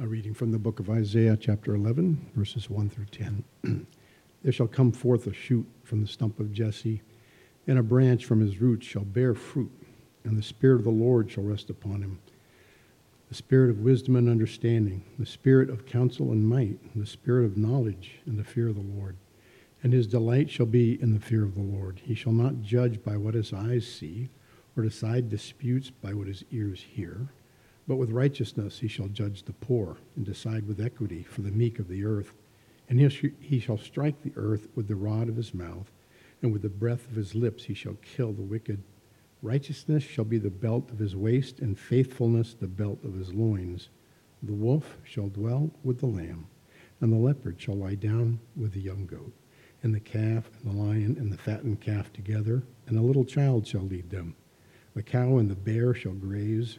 A reading from the book of Isaiah, chapter 11, verses 1 through 10. there shall come forth a shoot from the stump of Jesse, and a branch from his roots shall bear fruit, and the Spirit of the Lord shall rest upon him the Spirit of wisdom and understanding, the Spirit of counsel and might, the Spirit of knowledge and the fear of the Lord. And his delight shall be in the fear of the Lord. He shall not judge by what his eyes see, or decide disputes by what his ears hear but with righteousness he shall judge the poor, and decide with equity for the meek of the earth. And he shall strike the earth with the rod of his mouth, and with the breath of his lips he shall kill the wicked. Righteousness shall be the belt of his waist, and faithfulness the belt of his loins. The wolf shall dwell with the lamb, and the leopard shall lie down with the young goat, and the calf and the lion and the fattened calf together, and a little child shall lead them. The cow and the bear shall graze,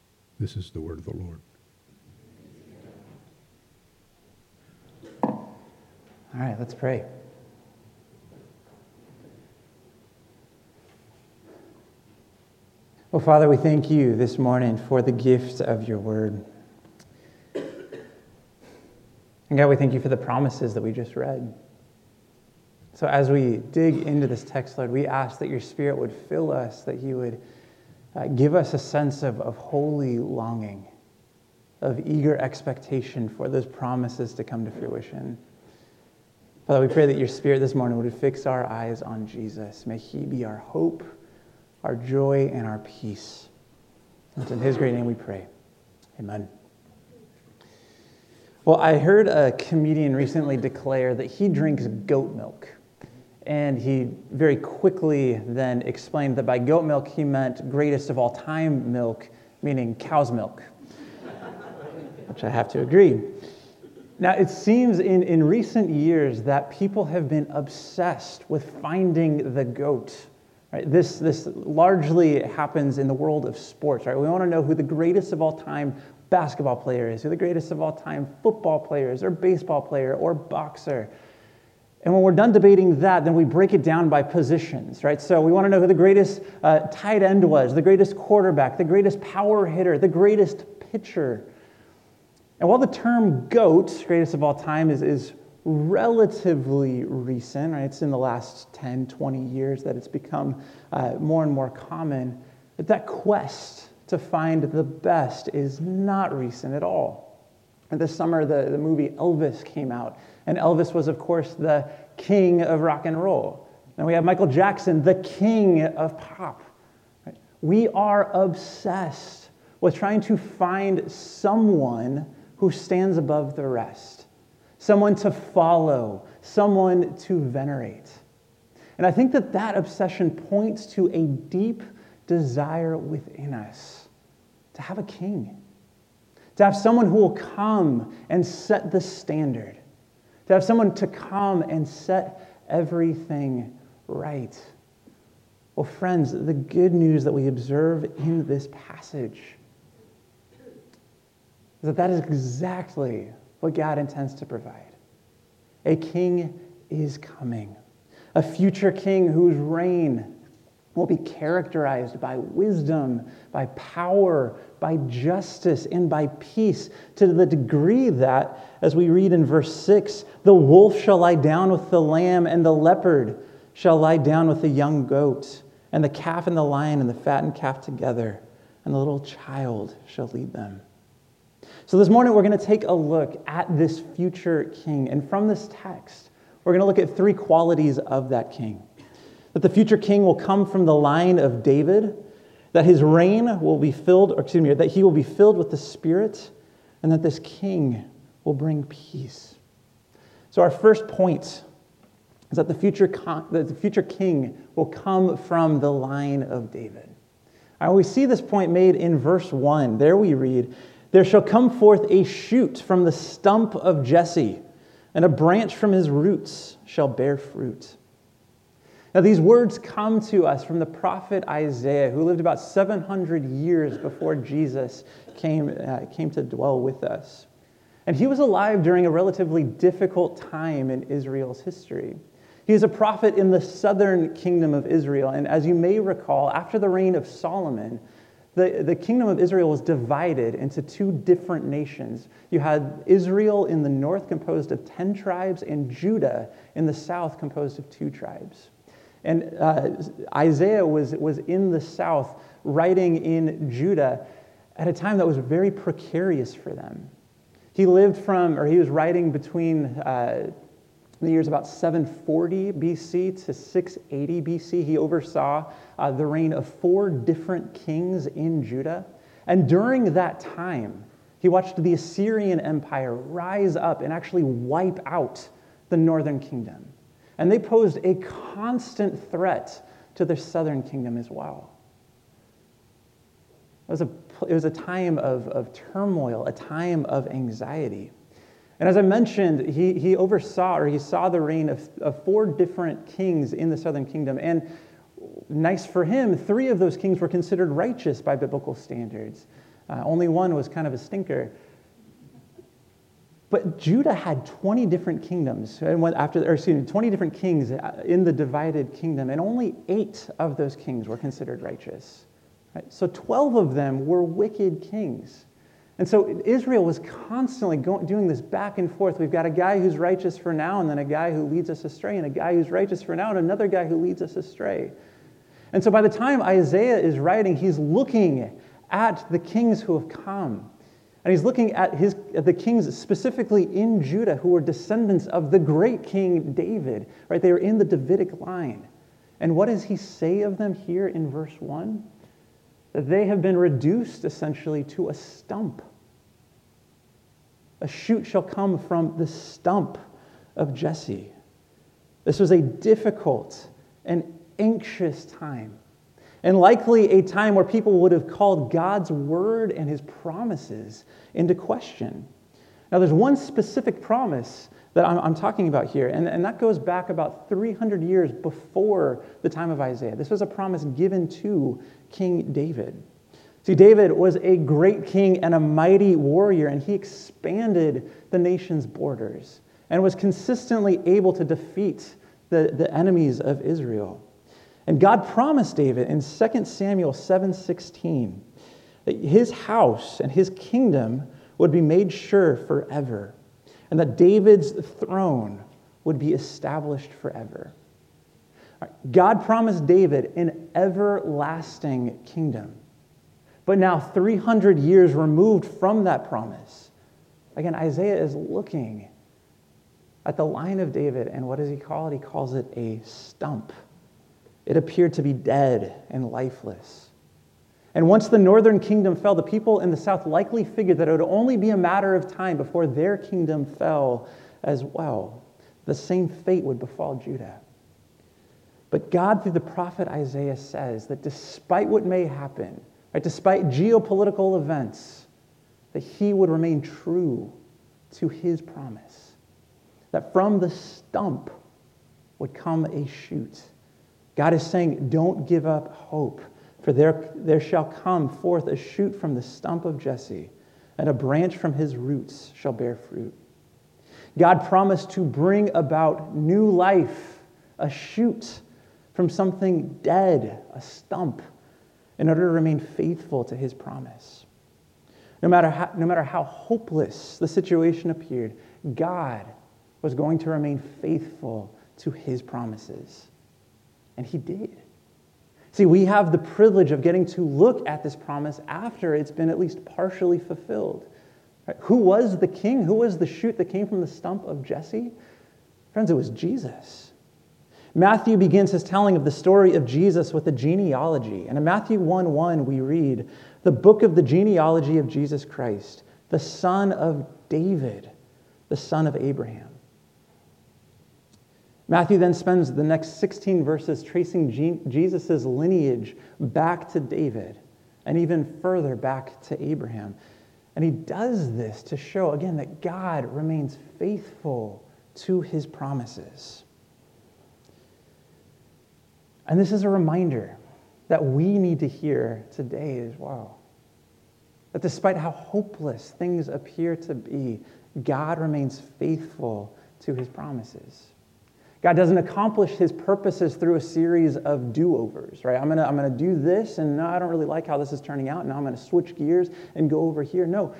This is the word of the Lord. All right, let's pray. Well, Father, we thank you this morning for the gift of your word. And God, we thank you for the promises that we just read. So as we dig into this text, Lord, we ask that your Spirit would fill us, that you would uh, give us a sense of, of holy longing, of eager expectation for those promises to come to fruition. Father, we pray that your Spirit this morning would fix our eyes on Jesus. May he be our hope, our joy, and our peace. It's in his great name we pray. Amen. Well, I heard a comedian recently declare that he drinks goat milk. And he very quickly then explained that by goat milk he meant greatest of all time milk, meaning cow's milk, which I have to agree. Now, it seems in, in recent years that people have been obsessed with finding the GOAT. Right? This, this largely happens in the world of sports. Right? We want to know who the greatest of all time basketball player is, who the greatest of all time football player is, or baseball player, or boxer. And when we're done debating that, then we break it down by positions, right? So we want to know who the greatest uh, tight end was, the greatest quarterback, the greatest power hitter, the greatest pitcher. And while the term GOAT, greatest of all time, is, is relatively recent, right? It's in the last 10, 20 years that it's become uh, more and more common, but that quest to find the best is not recent at all. And this summer, the, the movie Elvis came out, and Elvis was, of course, the king of rock and roll. And we have Michael Jackson, the king of pop. We are obsessed with trying to find someone who stands above the rest, someone to follow, someone to venerate. And I think that that obsession points to a deep desire within us to have a king to have someone who will come and set the standard, to have someone to come and set everything right. Well, friends, the good news that we observe in this passage is that that is exactly what God intends to provide. A king is coming, a future king whose reign will be characterized by wisdom, by power, by justice, and by peace, to the degree that, as we read in verse 6, the wolf shall lie down with the lamb, and the leopard shall lie down with the young goat, and the calf and the lion and the fattened calf together, and the little child shall lead them. So, this morning we're going to take a look at this future king. And from this text, we're going to look at three qualities of that king that the future king will come from the line of David, that his reign will be filled, or excuse me, that he will be filled with the Spirit, and that this king will bring peace. So, our first point is that the future, con- that the future king will come from the line of David. And we see this point made in verse 1. There we read There shall come forth a shoot from the stump of Jesse, and a branch from his roots shall bear fruit. Now, these words come to us from the prophet Isaiah, who lived about 700 years before Jesus came, uh, came to dwell with us. And he was alive during a relatively difficult time in Israel's history. He is a prophet in the southern kingdom of Israel. And as you may recall, after the reign of Solomon, the, the kingdom of Israel was divided into two different nations. You had Israel in the north, composed of 10 tribes, and Judah in the south, composed of two tribes. And uh, Isaiah was, was in the south, writing in Judah at a time that was very precarious for them. He lived from, or he was writing between uh, the years about 740 BC to 680 BC. He oversaw uh, the reign of four different kings in Judah. And during that time, he watched the Assyrian Empire rise up and actually wipe out the northern kingdom. And they posed a constant threat to the southern kingdom as well. It was a, it was a time of, of turmoil, a time of anxiety. And as I mentioned, he, he oversaw or he saw the reign of, of four different kings in the southern kingdom. And nice for him, three of those kings were considered righteous by biblical standards. Uh, only one was kind of a stinker. But Judah had 20 different kingdoms, and after, or excuse me, 20 different kings uh, in the divided kingdom, and only eight of those kings were considered righteous. Right? So 12 of them were wicked kings. And so Israel was constantly going, doing this back and forth. We've got a guy who's righteous for now, and then a guy who leads us astray, and a guy who's righteous for now, and another guy who leads us astray. And so by the time Isaiah is writing, he's looking at the kings who have come. And he's looking at, his, at the kings specifically in Judah who were descendants of the great king David, right? They were in the Davidic line. And what does he say of them here in verse 1? That they have been reduced essentially to a stump. A shoot shall come from the stump of Jesse. This was a difficult and anxious time, and likely a time where people would have called God's word and his promises into question. Now, there's one specific promise that I'm, I'm, talking about here, and, and that goes back about 300 years before the time of Isaiah. This was a promise given to King David. See, David was a great king and a mighty warrior, and he expanded the nation's borders and was consistently able to defeat the, the enemies of Israel. And God promised David in 2 Samuel 7:16 that his house and his kingdom would be made sure forever, and that David's throne would be established forever. God promised David an everlasting kingdom. But now, 300 years removed from that promise, again, Isaiah is looking at the line of David, and what does he call it? He calls it a stump. It appeared to be dead and lifeless. And once the northern kingdom fell, the people in the south likely figured that it would only be a matter of time before their kingdom fell as well. The same fate would befall Judah. But God, through the prophet Isaiah, says that despite what may happen, right, despite geopolitical events, that he would remain true to his promise. That from the stump would come a shoot. God is saying, don't give up hope, for there, there shall come forth a shoot from the stump of Jesse, and a branch from his roots shall bear fruit. God promised to bring about new life, a shoot from something dead, a stump, in order to remain faithful to his promise. No matter how, no matter how hopeless the situation appeared, God was going to remain faithful to his promises. And he did. See, we have the privilege of getting to look at this promise after it's been at least partially fulfilled. Right? Who was the king? Who was the shoot that came from the stump of Jesse? Friends, it was Jesus. Matthew begins his telling of the story of Jesus with a genealogy. And in Matthew 1 1, we read, the book of the genealogy of Jesus Christ, the son of David, the son of Abraham. Matthew then spends the next 16 verses tracing Jesus' lineage back to David and even further back to Abraham. And he does this to show, again, that God remains faithful to his promises. And this is a reminder that we need to hear today as well. That despite how hopeless things appear to be, God remains faithful to his promises. God doesn't accomplish his purposes through a series of do overs, right? I'm to I'm to do this, and no, I don't really like how this is turning out. Now I'm to switch gears and go over here. No.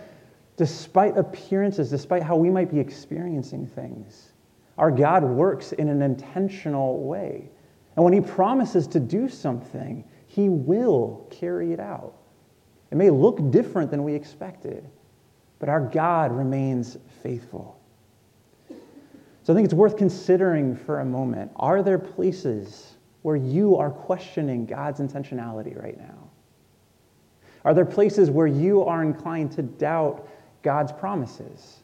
Despite appearances, despite how we might be experiencing things, our God works in an intentional way. And when he promises to do something, he will carry it out. It may look different than we expected, but our God remains faithful. So I think it's worth considering for a moment are there places where you are questioning God's intentionality right now? Are there places where you are inclined to doubt God's promises?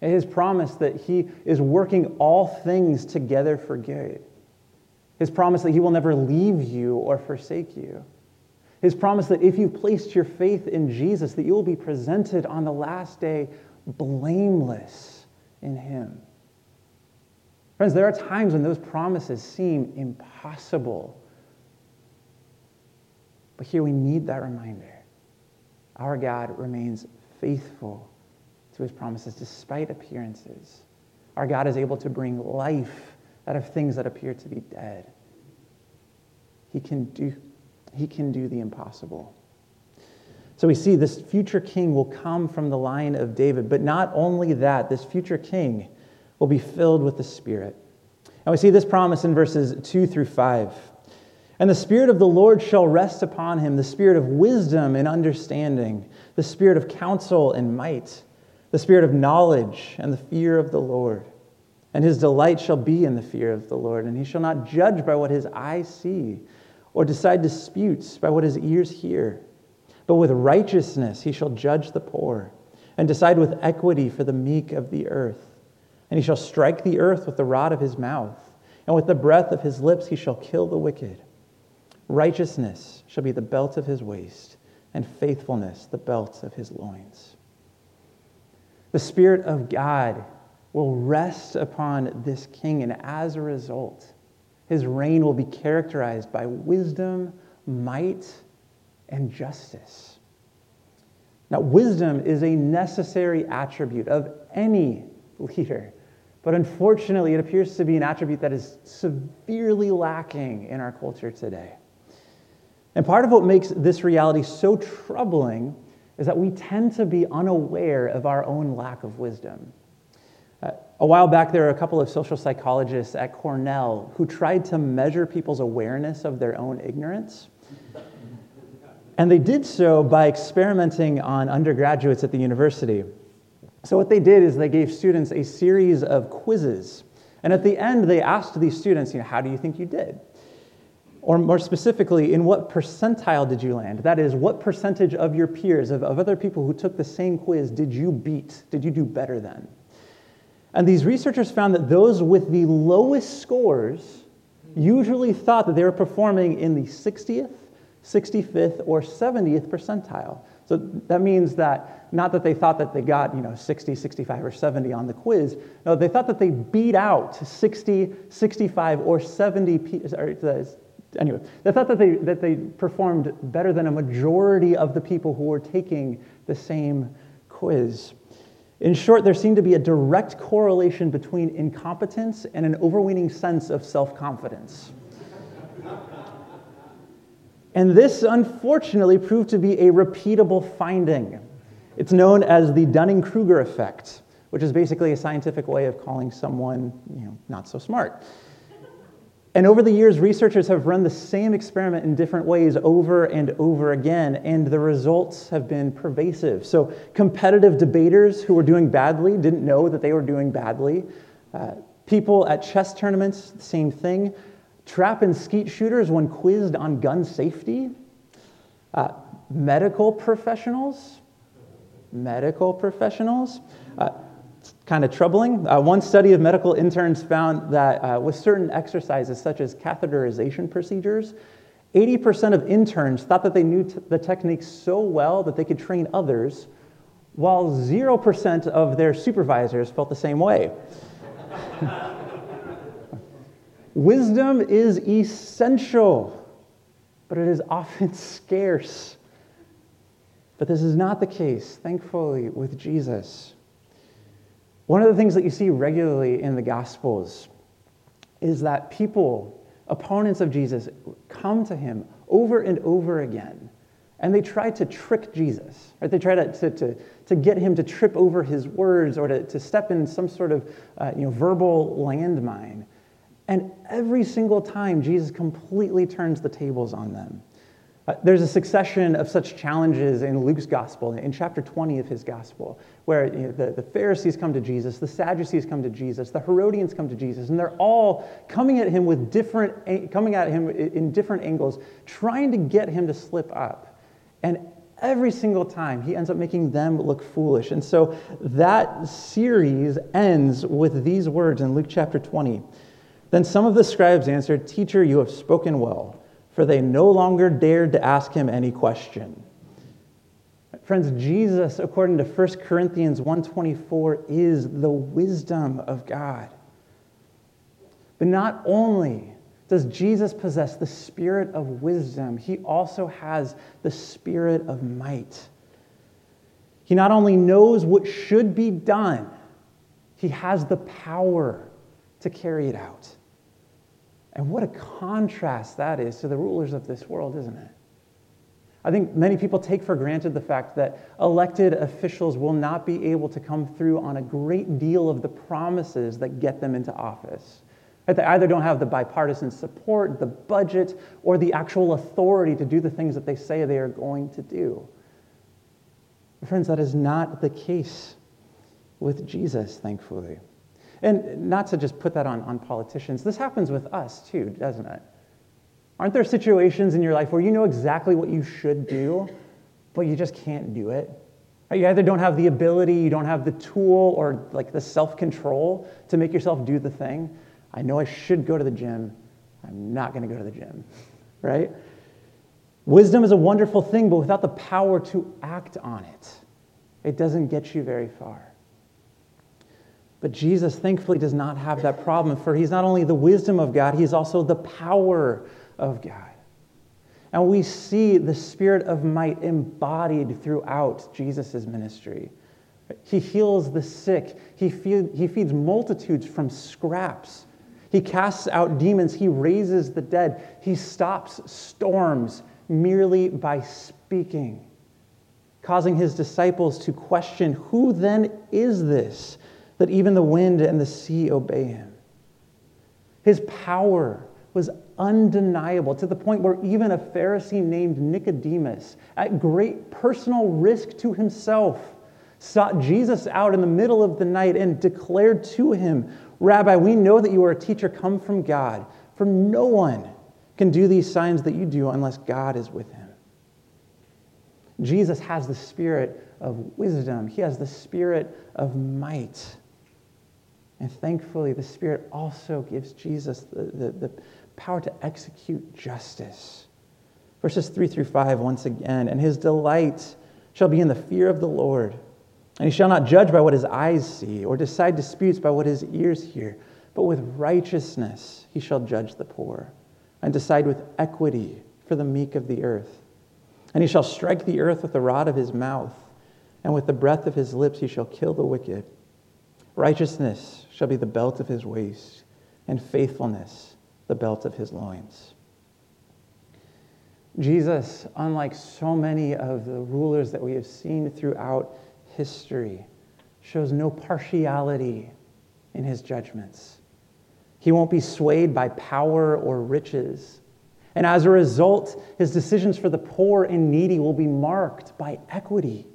His promise that He is working all things together for good. His promise that He will never leave you or forsake you. His promise that if you've placed your faith in Jesus, that you will be presented on the last day blameless in Him. Friends, there are times when those promises seem impossible. But here we need that reminder. Our God remains faithful to his promises despite appearances. Our God is able to bring life out of things that appear to be dead. He can do, he can do the impossible. So we see this future king will come from the line of David. But not only that, this future king will be filled with the Spirit. And we see this promise in verses 2 through 5. And the Spirit of the Lord shall rest upon him the Spirit of wisdom and understanding, the Spirit of counsel and might, the Spirit of knowledge and the fear of the Lord. And his delight shall be in the fear of the Lord, and he shall not judge by what his eyes see, or decide disputes by what his ears hear. But with righteousness he shall judge the poor, and decide with equity for the meek of the earth. And he shall strike the earth with the rod of his mouth, and with the breath of his lips he shall kill the wicked. Righteousness shall be the belt of his waist, and faithfulness the belt of his loins. The Spirit of God will rest upon this king, and as a result, his reign will be characterized by wisdom, might, and justice. Now, wisdom is a necessary attribute of any leader. But unfortunately, it appears to be an attribute that is severely lacking in our culture today. And part of what makes this reality so troubling is that we tend to be unaware of our own lack of wisdom. Uh, a while back, there were a couple of social psychologists at Cornell who tried to measure people's awareness of their own ignorance. And they did so by experimenting on undergraduates at the university. So, what they did is they gave students a series of quizzes. And at the end, they asked these students, you know, how do you think you did? Or more specifically, in what percentile did you land? That is, what percentage of your peers, of, of other people who took the same quiz, did you beat? Did you do better than? And these researchers found that those with the lowest scores usually thought that they were performing in the 60th, 65th, or 70th percentile. So that means that not that they thought that they got, you know, 60, 65, or 70 on the quiz. No, they thought that they beat out 60, 65, or 70. Or, anyway, they thought that they, that they performed better than a majority of the people who were taking the same quiz. In short, there seemed to be a direct correlation between incompetence and an overweening sense of self confidence. And this, unfortunately, proved to be a repeatable finding. It's known as the Dunning Kruger effect, which is basically a scientific way of calling someone you know, not so smart. And over the years, researchers have run the same experiment in different ways over and over again, and the results have been pervasive. So, competitive debaters who were doing badly didn't know that they were doing badly. Uh, people at chess tournaments, same thing. Trap and skeet shooters, when quizzed on gun safety, uh, medical professionals, medical professionals, uh, kind of troubling. Uh, one study of medical interns found that uh, with certain exercises, such as catheterization procedures, 80% of interns thought that they knew t- the techniques so well that they could train others, while 0% of their supervisors felt the same way. Wisdom is essential, but it is often scarce. But this is not the case, thankfully, with Jesus. One of the things that you see regularly in the Gospels is that people, opponents of Jesus, come to him over and over again and they try to trick Jesus. Right? They try to, to, to, to get him to trip over his words or to, to step in some sort of uh, you know, verbal landmine. And every single time, Jesus completely turns the tables on them. Uh, there's a succession of such challenges in Luke's gospel, in chapter 20 of his gospel, where you know, the, the Pharisees come to Jesus, the Sadducees come to Jesus, the Herodians come to Jesus, and they're all coming at him with different, coming at him in different angles, trying to get him to slip up. And every single time, he ends up making them look foolish. And so that series ends with these words in Luke chapter 20. Then some of the scribes answered, Teacher, you have spoken well for they no longer dared to ask him any question. Friends, Jesus, according to 1 Corinthians 1:24, is the wisdom of God. But not only does Jesus possess the spirit of wisdom, he also has the spirit of might. He not only knows what should be done, he has the power to carry it out. And what a contrast that is to the rulers of this world, isn't it? I think many people take for granted the fact that elected officials will not be able to come through on a great deal of the promises that get them into office. They either don't have the bipartisan support, the budget, or the actual authority to do the things that they say they are going to do. Friends, that is not the case with Jesus, thankfully. And not to just put that on, on politicians, this happens with us too, doesn't it? Aren't there situations in your life where you know exactly what you should do, but you just can't do it? You either don't have the ability, you don't have the tool, or like the self control to make yourself do the thing. I know I should go to the gym. I'm not going to go to the gym, right? Wisdom is a wonderful thing, but without the power to act on it, it doesn't get you very far. But Jesus, thankfully, does not have that problem, for he's not only the wisdom of God, he's also the power of God. And we see the spirit of might embodied throughout Jesus' ministry. He heals the sick, he, feed, he feeds multitudes from scraps. He casts out demons, he raises the dead, he stops storms merely by speaking, causing his disciples to question who then is this? That even the wind and the sea obey him. His power was undeniable to the point where even a Pharisee named Nicodemus, at great personal risk to himself, sought Jesus out in the middle of the night and declared to him, Rabbi, we know that you are a teacher come from God, for no one can do these signs that you do unless God is with him. Jesus has the spirit of wisdom, he has the spirit of might. And thankfully, the Spirit also gives Jesus the, the, the, power to execute justice. Verses 3 through 5, once again, and his delight shall be in the fear of the Lord. And he shall not judge by what his eyes see, or decide disputes by what his ears hear, but with righteousness he shall judge the poor, and decide with equity for the meek of the earth. And he shall strike the earth with the rod of his mouth, and with the breath of his lips he shall kill the wicked. Righteousness shall be the belt of his waist, and faithfulness the belt of his loins. Jesus, unlike so many of the rulers that we have seen throughout history, shows no partiality in his judgments. He won't be swayed by power or riches. And as a result, his decisions for the poor and needy will be marked by equity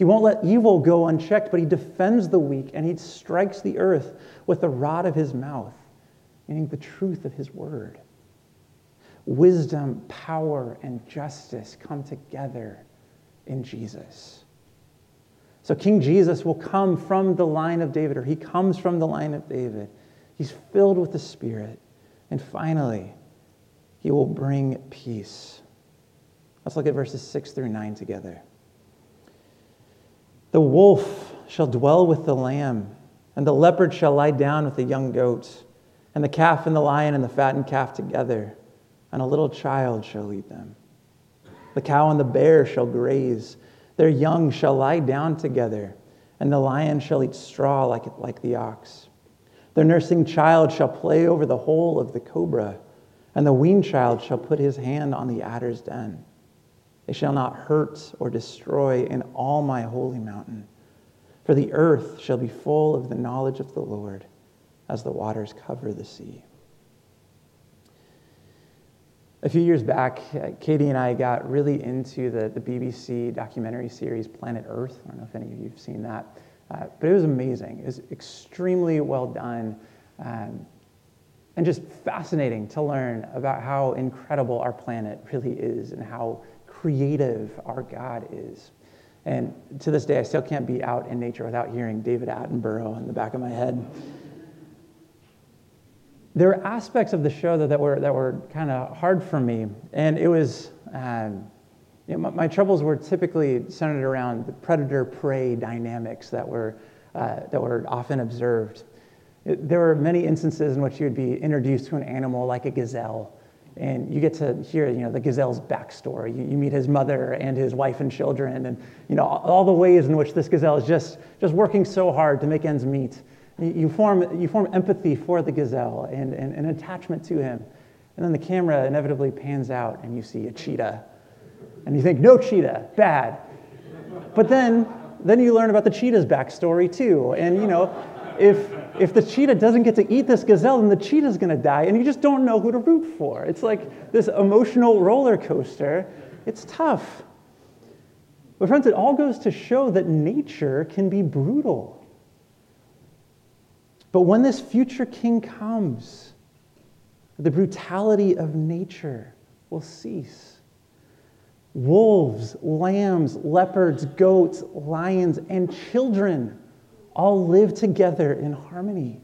he won't let evil go unchecked, but he defends the weak and he strikes the earth with the rod of his mouth, meaning the truth of his word. Wisdom, power, and justice come together in Jesus. So King Jesus will come from the line of David, or he comes from the line of David. He's filled with the Spirit. And finally, he will bring peace. Let's look at verses 6 through 9 together. The wolf shall dwell with the lamb, and the leopard shall lie down with the young goat, and the calf and the lion and the fattened calf together, and a little child shall lead them. The cow and the bear shall graze, their young shall lie down together, and the lion shall eat straw like, like the ox. Their nursing child shall play over the hole of the cobra, and the weaned child shall put his hand on the adder's den. They shall not hurt or destroy in all my holy mountain, for the earth shall be full of the knowledge of the Lord as the waters cover the sea. A few years back, Katie and I got really into the, the BBC documentary series Planet Earth. I don't know if any of you have seen that, uh, but it was amazing. It was extremely well done um, and just fascinating to learn about how incredible our planet really is and how creative our God is. And to this day, I still can't be out in nature without hearing David Attenborough in the back of my head there were aspects of the show that, were, that were kind of hard for me. And it was, um, you know, my, my, troubles were typically centered around the predator prey dynamics that were, uh, that were often observed. It, there were many instances in which you would be introduced to an animal like a gazelle. And you get to hear, you know, the gazelle's backstory. You, you meet his mother and his wife and children, and you know all, the ways in which this gazelle is just, just working so hard to make ends meet. You form, you form empathy for the gazelle and, and, an attachment to him. And then the camera inevitably pans out and you see a cheetah. And you think, no cheetah, bad. But then, then you learn about the cheetah's backstory too. And you know, if, if the cheetah doesn't get to eat this gazelle, then the cheetah's gonna die, and you just don't know who to root for. It's like this emotional roller coaster. It's tough. But, friends, it all goes to show that nature can be brutal. But when this future king comes, the brutality of nature will cease. Wolves, lambs, leopards, goats, lions, and children all live together in harmony.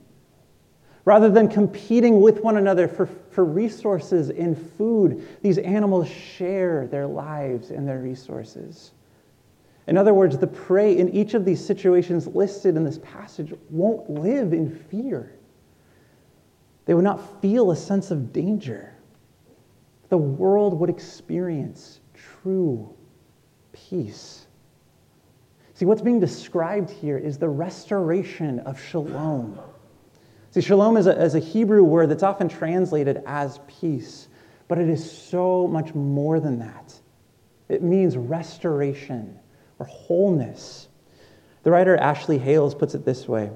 Rather than competing with one another for, for resources and food, these animals share their lives and their resources. In other words, the prey in each of these situations listed in this passage won't live in fear. They would not feel a sense of danger. The world would experience true peace. See, what's being described here is the restoration of shalom. See, shalom is a, is a Hebrew word that's often translated as peace, but it is so much more than that. It means restoration or wholeness. The writer Ashley Hales puts it this way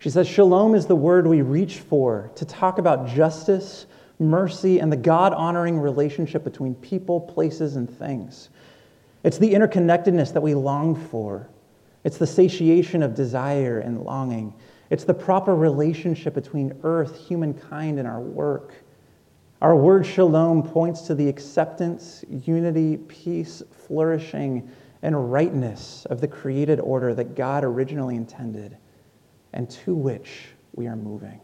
She says, Shalom is the word we reach for to talk about justice, mercy, and the God honoring relationship between people, places, and things. It's the interconnectedness that we long for. It's the satiation of desire and longing. It's the proper relationship between earth, humankind, and our work. Our word shalom points to the acceptance, unity, peace, flourishing, and rightness of the created order that God originally intended and to which we are moving.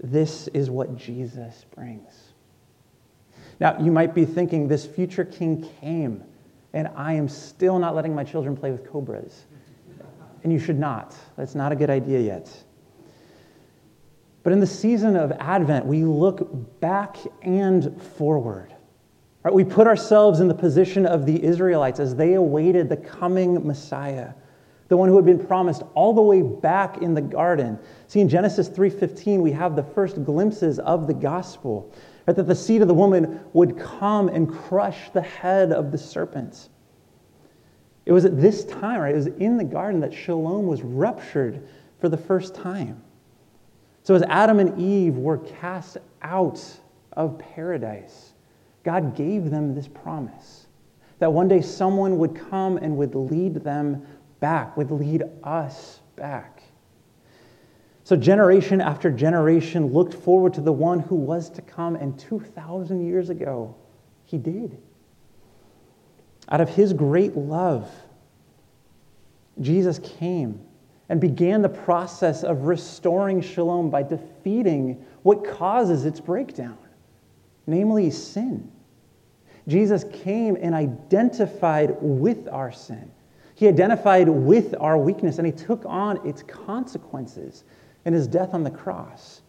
This is what Jesus brings. Now, you might be thinking this future king came, and I am still not letting my children play with cobras. And you should not. That's not a good idea yet. But in the season of Advent, we look back and forward. Right? We put ourselves in the position of the Israelites as they awaited the coming Messiah, the one who had been promised all the way back in the garden. See, in Genesis 3:15, we have the first glimpses of the gospel, right? that the seed of the woman would come and crush the head of the serpent. It was at this time, right? It was in the garden that shalom was ruptured for the first time. So as Adam and Eve were cast out of paradise, God gave them this promise that one day someone would come and would lead them back, would lead us back. So, generation after generation looked forward to the one who was to come, and 2,000 years ago, he did. Out of his great love, Jesus came and began the process of restoring shalom by defeating what causes its breakdown, namely sin. Jesus came and identified with our sin. He identified with our weakness and he took on its consequences in his death on the cross.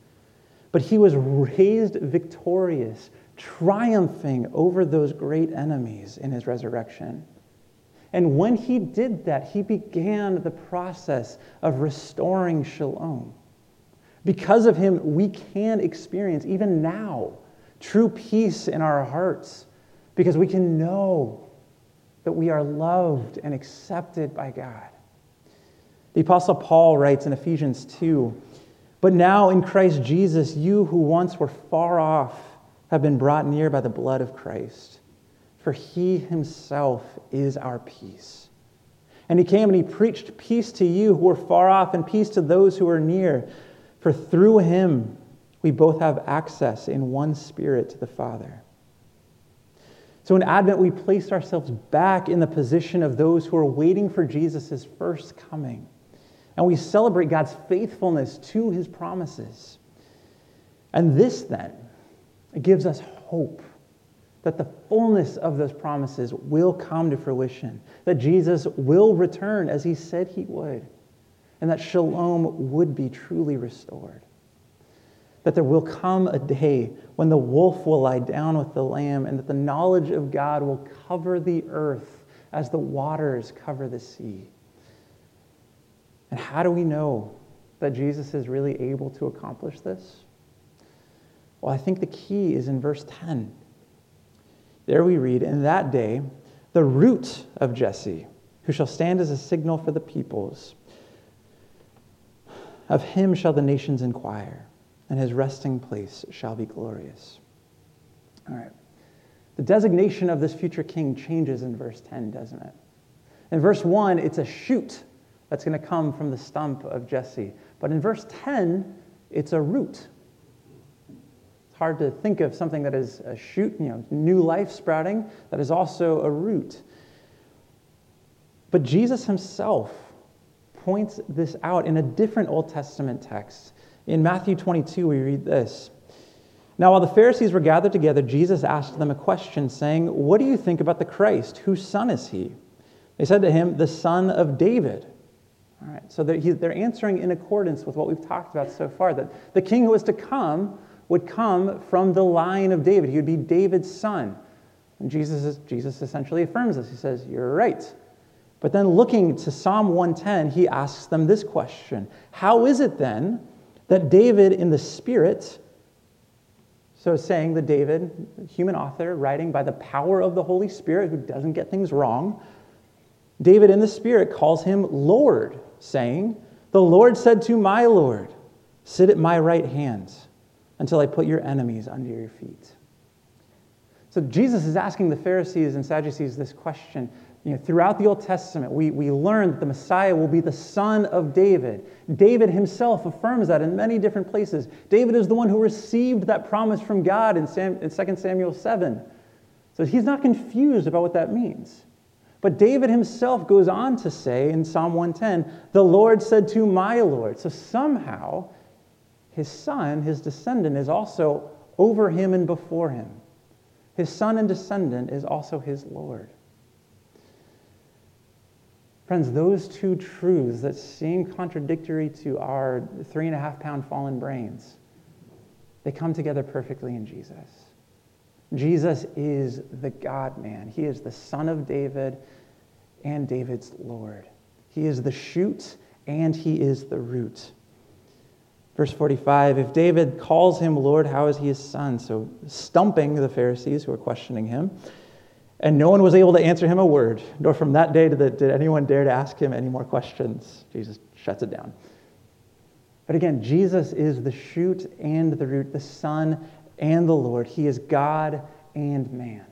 But he was raised victorious, triumphing over those great enemies in his resurrection. And when he did that, he began the process of restoring shalom. Because of him, we can experience, even now, true peace in our hearts because we can know that we are loved and accepted by God. The Apostle Paul writes in Ephesians 2 But now in Christ Jesus, you who once were far off have been brought near by the blood of Christ, for he himself is our peace. And he came and he preached peace to you who were far off and peace to those who are near. For through him we both have access in one spirit to the Father. So in Advent, we place ourselves back in the position of those who are waiting for Jesus' first coming. And we celebrate God's faithfulness to his promises. And this then gives us hope that the fullness of those promises will come to fruition, that Jesus will return as he said he would, and that shalom would be truly restored that there will come a day when the wolf will lie down with the lamb and that the knowledge of God will cover the earth as the waters cover the sea. And how do we know that Jesus is really able to accomplish this? Well, I think the key is in verse 10. There we read, In that day, the root of Jesse, who shall stand as a signal for the peoples, of him shall the nations inquire and his resting place shall be glorious. All right. The designation of this future king changes in verse 10, doesn't it? In verse 1, it's a shoot that's going to come from the stump of Jesse. But in verse 10, it's a root. It's hard to think of something that is a shoot, you know, new life sprouting, that is also a root. But Jesus himself points this out in a different Old Testament text in Matthew 22, we read this. Now, while the Pharisees were gathered together, Jesus asked them a question, saying, What do you think about the Christ? Whose son is he? They said to him, The son of David. All right, so they're, they're answering in accordance with what we've talked about so far that the king who was to come would come from the line of David. He would be David's son. And Jesus, Jesus essentially affirms this. He says, You're right. But then looking to Psalm 110, he asks them this question How is it then that David, in the Spirit, so saying that David, human author, writing by the power of the Holy Spirit, who doesn't get things wrong, David in the Spirit calls him Lord, saying, The Lord said to my Lord, Sit at my right hand until I put your enemies under your feet. So Jesus is asking the Pharisees and Sadducees this question you know, throughout the Old Testament, we, we learn that the Messiah will be the son of David. David himself affirms that in many different places. David is the one who received that promise from God in, Sam, in 2 Samuel 7. So he's not confused about what that means. But David himself goes on to say in Psalm 110, The Lord said to my Lord. So somehow, his son, his descendant, is also over him and before him. His son and descendant is also his Lord. Friends, those two truths that seem contradictory to our three and a half pound fallen brains, they come together perfectly in Jesus. Jesus is the God man. He is the son of David and David's Lord. He is the shoot and he is the root. Verse 45 If David calls him Lord, how is he his son? So, stumping the Pharisees who are questioning him. And no one was able to answer him a word, nor from that day did, anyone dare to ask him any more questions. Jesus shuts it down. But again, Jesus is the shoot and the root, the Son and the Lord. He is God and man.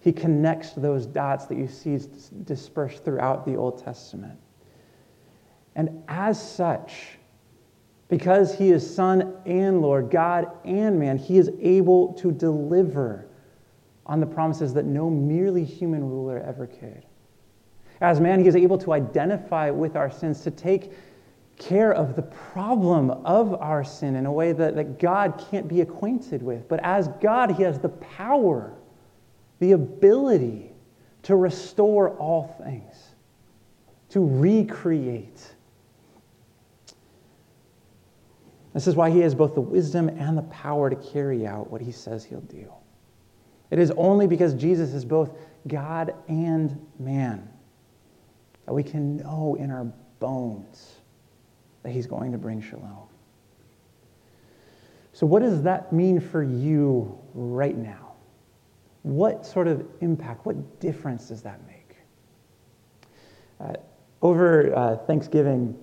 He connects those dots that you see dispersed throughout the Old Testament. And as such, because he is Son and Lord, God and man, he is able to deliver on the promises that no merely human ruler ever could. As man, he is able to identify with our sins, to take care of the problem of our sin in a way that, that God can't be acquainted with. But as God, he has the power, the ability to restore all things. to recreate. This is why he has both the wisdom and the power to carry out what he says he'll do. It is only because Jesus is both God and man that we can know in our bones that he's going to bring shalom. So, what does that mean for you right now? What sort of impact, what difference does that make? Uh, over uh, Thanksgiving,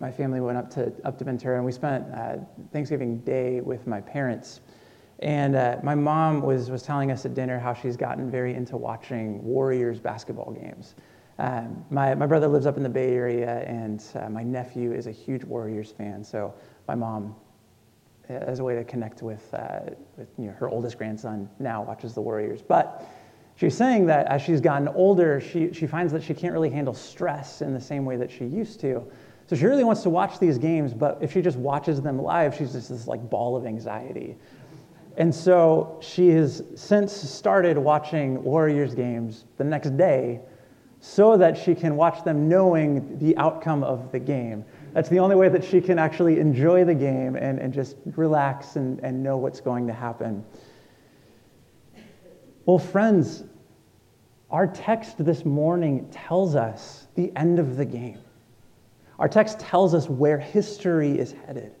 my family went up to, up to Ventura and we spent uh, Thanksgiving Day with my parents. And uh, my mom was, was telling us at dinner how she's gotten very into watching Warriors basketball games. Um, my, my brother lives up in the Bay Area, and uh, my nephew is a huge Warriors fan. So my mom, as a way to connect with, uh, with you know, her oldest grandson, now watches the Warriors. But she's saying that as she's gotten older, she, she finds that she can't really handle stress in the same way that she used to. So she really wants to watch these games, but if she just watches them live, she's just this like ball of anxiety. And so she has since started watching Warriors games the next day so that she can watch them knowing the outcome of the game. That's the only way that she can actually enjoy the game and, and just relax and, and know what's going to happen. Well, friends, our text this morning tells us the end of the game. Our text tells us where history is headed.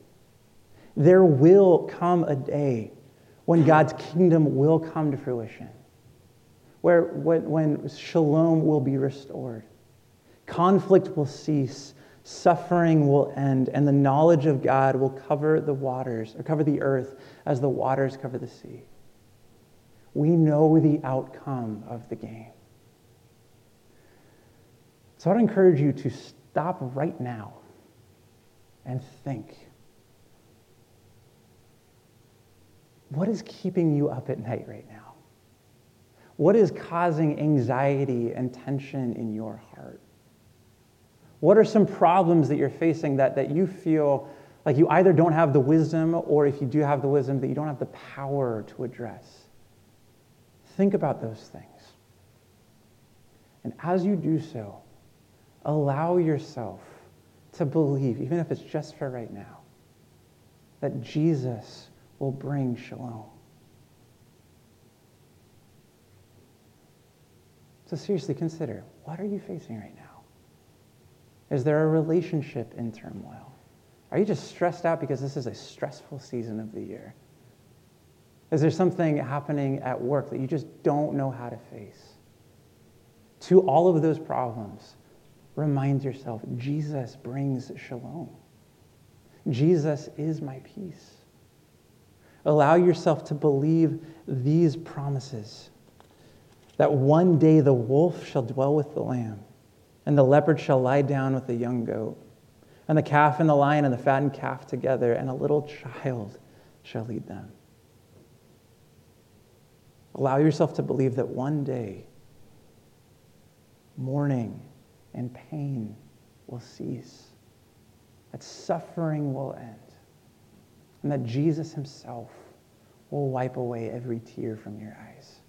There will come a day when God's kingdom will come to fruition where when, when shalom will be restored, conflict will cease, suffering will end, and the knowledge of God will cover the waters, or cover the earth as the waters cover the sea. We know the outcome of the game. So I'd encourage you to stop right now and think. What is keeping you up at night right now? What is causing anxiety and tension in your heart? What are some problems that you're facing that, that you feel like you either don't have the wisdom, or if you do have the wisdom, that you don't have the power to address? Think about those things. And as you do so, allow yourself to believe, even if it's just for right now, that Jesus will bring shalom. So, seriously, consider what are you facing right now? Is there a relationship in turmoil? Are you just stressed out because this is a stressful season of the year? Is there something happening at work that you just don't know how to face? To all of those problems, remind yourself Jesus brings shalom. Jesus is my peace. Allow yourself to believe these promises that one day the wolf shall dwell with the lamb, and the leopard shall lie down with the young goat, and the calf and the lion and the fattened calf together, and a little child shall lead them. Allow yourself to believe that one day mourning and pain will cease, that suffering will end, and that Jesus himself will wipe away every tear from your eyes.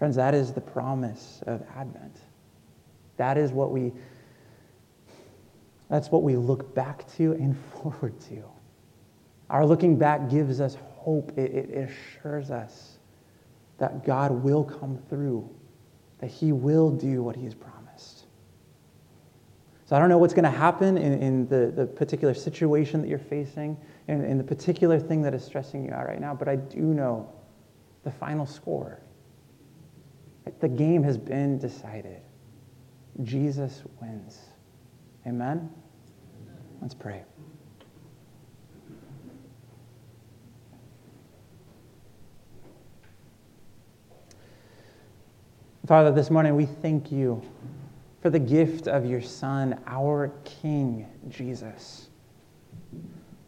Friends, that is the promise of Advent. That is what we that's what we look back to and forward to. Our looking back gives us hope. It, it assures us that God will come through, that He will do what He has promised. So I don't know what's going to happen in, in the, the particular situation that you're facing, in, in the particular thing that is stressing you out right now, but I do know the final score. The game has been decided. Jesus wins. Amen? Let's pray. Father, this morning we thank you for the gift of your Son, our King, Jesus.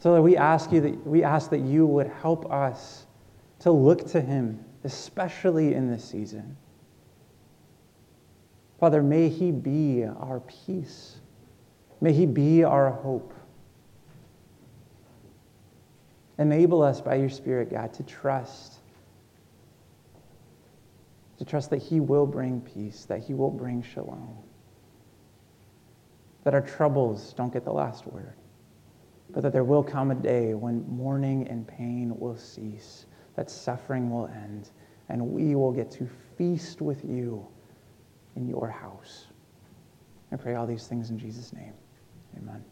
So that we ask you that we ask that you would help us to look to him, especially in this season. Father, may He be our peace. May He be our hope. Enable us by your Spirit, God, to trust, to trust that He will bring peace, that He will bring shalom, that our troubles don't get the last word, but that there will come a day when mourning and pain will cease, that suffering will end, and we will get to feast with you in your house. I pray all these things in Jesus' name. Amen.